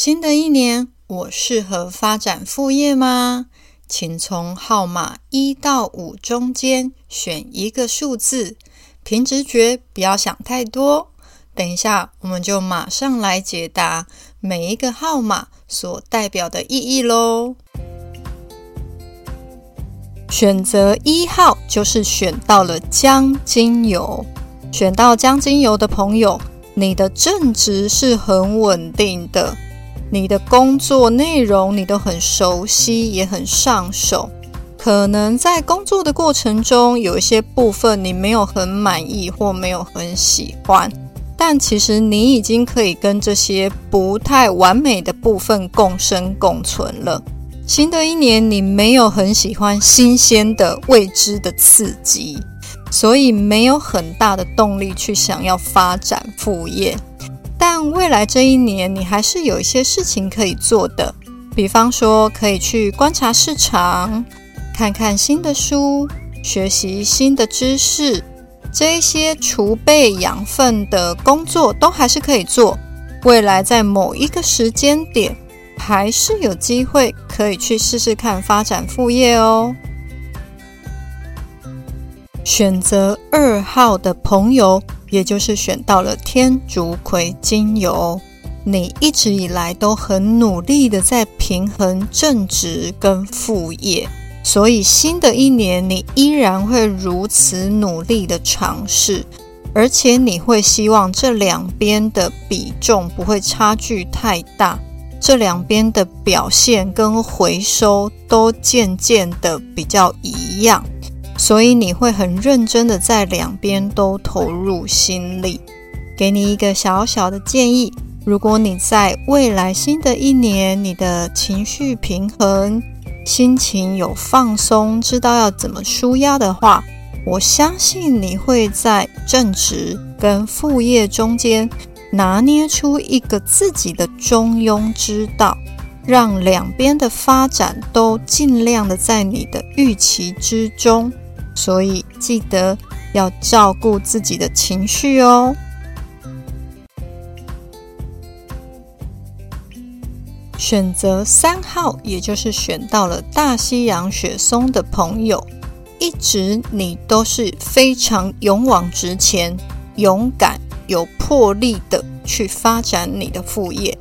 新的一年，我适合发展副业吗？请从号码一到五中间选一个数字，凭直觉，不要想太多。等一下，我们就马上来解答每一个号码所代表的意义喽。选择一号就是选到了将金油，选到将金油的朋友，你的正职是很稳定的。你的工作内容你都很熟悉，也很上手。可能在工作的过程中，有一些部分你没有很满意或没有很喜欢，但其实你已经可以跟这些不太完美的部分共生共存了。新的一年，你没有很喜欢新鲜的未知的刺激，所以没有很大的动力去想要发展副业。但未来这一年，你还是有一些事情可以做的，比方说可以去观察市场，看看新的书，学习新的知识，这一些储备养分的工作都还是可以做。未来在某一个时间点，还是有机会可以去试试看发展副业哦。选择二号的朋友。也就是选到了天竺葵精油，你一直以来都很努力的在平衡正职跟副业，所以新的一年你依然会如此努力的尝试，而且你会希望这两边的比重不会差距太大，这两边的表现跟回收都渐渐的比较一样。所以你会很认真的在两边都投入心力。给你一个小小的建议：如果你在未来新的一年，你的情绪平衡、心情有放松，知道要怎么舒压的话，我相信你会在正职跟副业中间拿捏出一个自己的中庸之道，让两边的发展都尽量的在你的预期之中。所以记得要照顾自己的情绪哦。选择三号，也就是选到了大西洋雪松的朋友，一直你都是非常勇往直前、勇敢、有魄力的去发展你的副业，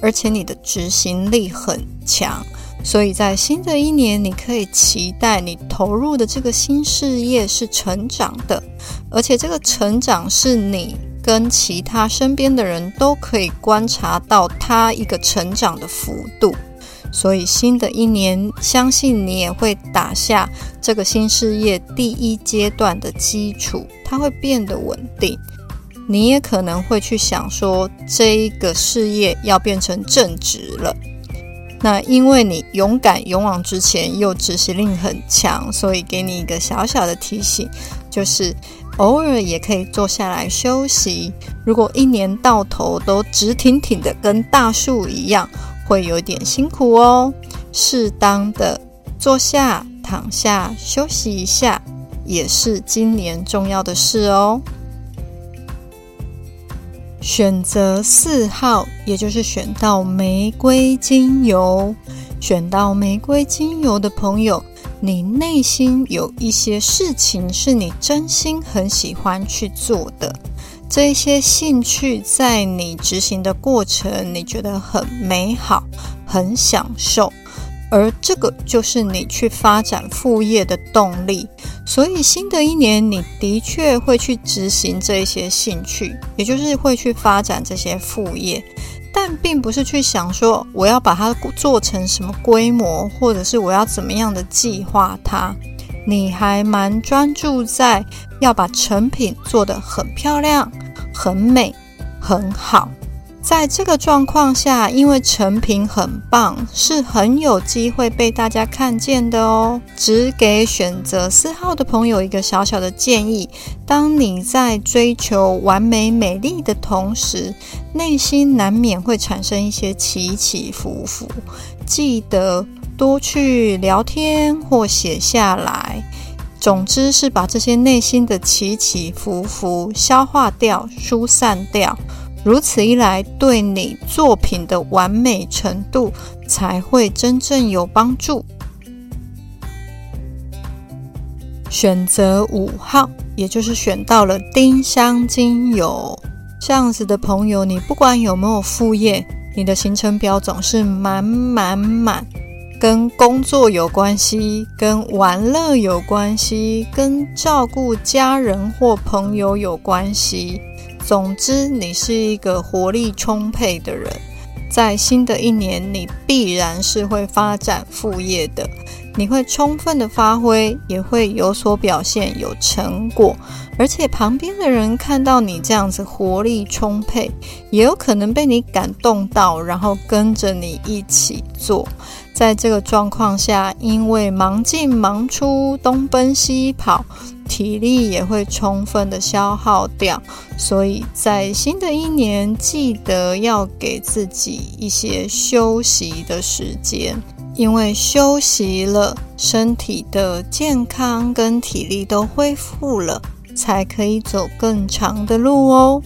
而且你的执行力很强。所以在新的一年，你可以期待你投入的这个新事业是成长的，而且这个成长是你跟其他身边的人都可以观察到它一个成长的幅度。所以新的一年，相信你也会打下这个新事业第一阶段的基础，它会变得稳定。你也可能会去想说，这一个事业要变成正职了。那因为你勇敢、勇往直前，又执行力很强，所以给你一个小小的提醒，就是偶尔也可以坐下来休息。如果一年到头都直挺挺的跟大树一样，会有点辛苦哦。适当的坐下、躺下休息一下，也是今年重要的事哦。选择四号，也就是选到玫瑰精油，选到玫瑰精油的朋友，你内心有一些事情是你真心很喜欢去做的，这些兴趣在你执行的过程，你觉得很美好，很享受。而这个就是你去发展副业的动力，所以新的一年你的确会去执行这些兴趣，也就是会去发展这些副业，但并不是去想说我要把它做成什么规模，或者是我要怎么样的计划它，你还蛮专注在要把成品做得很漂亮、很美、很好。在这个状况下，因为成品很棒，是很有机会被大家看见的哦。只给选择四号的朋友一个小小的建议：当你在追求完美美丽的同时，内心难免会产生一些起起伏伏。记得多去聊天或写下来，总之是把这些内心的起起伏伏消化掉、疏散掉。如此一来，对你作品的完美程度才会真正有帮助。选择五号，也就是选到了丁香精油，这样子的朋友，你不管有没有副业，你的行程表总是满满满，跟工作有关系，跟玩乐有关系，跟照顾家人或朋友有关系。总之，你是一个活力充沛的人，在新的一年，你必然是会发展副业的。你会充分的发挥，也会有所表现，有成果，而且旁边的人看到你这样子活力充沛，也有可能被你感动到，然后跟着你一起做。在这个状况下，因为忙进忙出，东奔西跑，体力也会充分的消耗掉，所以在新的一年，记得要给自己一些休息的时间。因为休息了，身体的健康跟体力都恢复了，才可以走更长的路哦。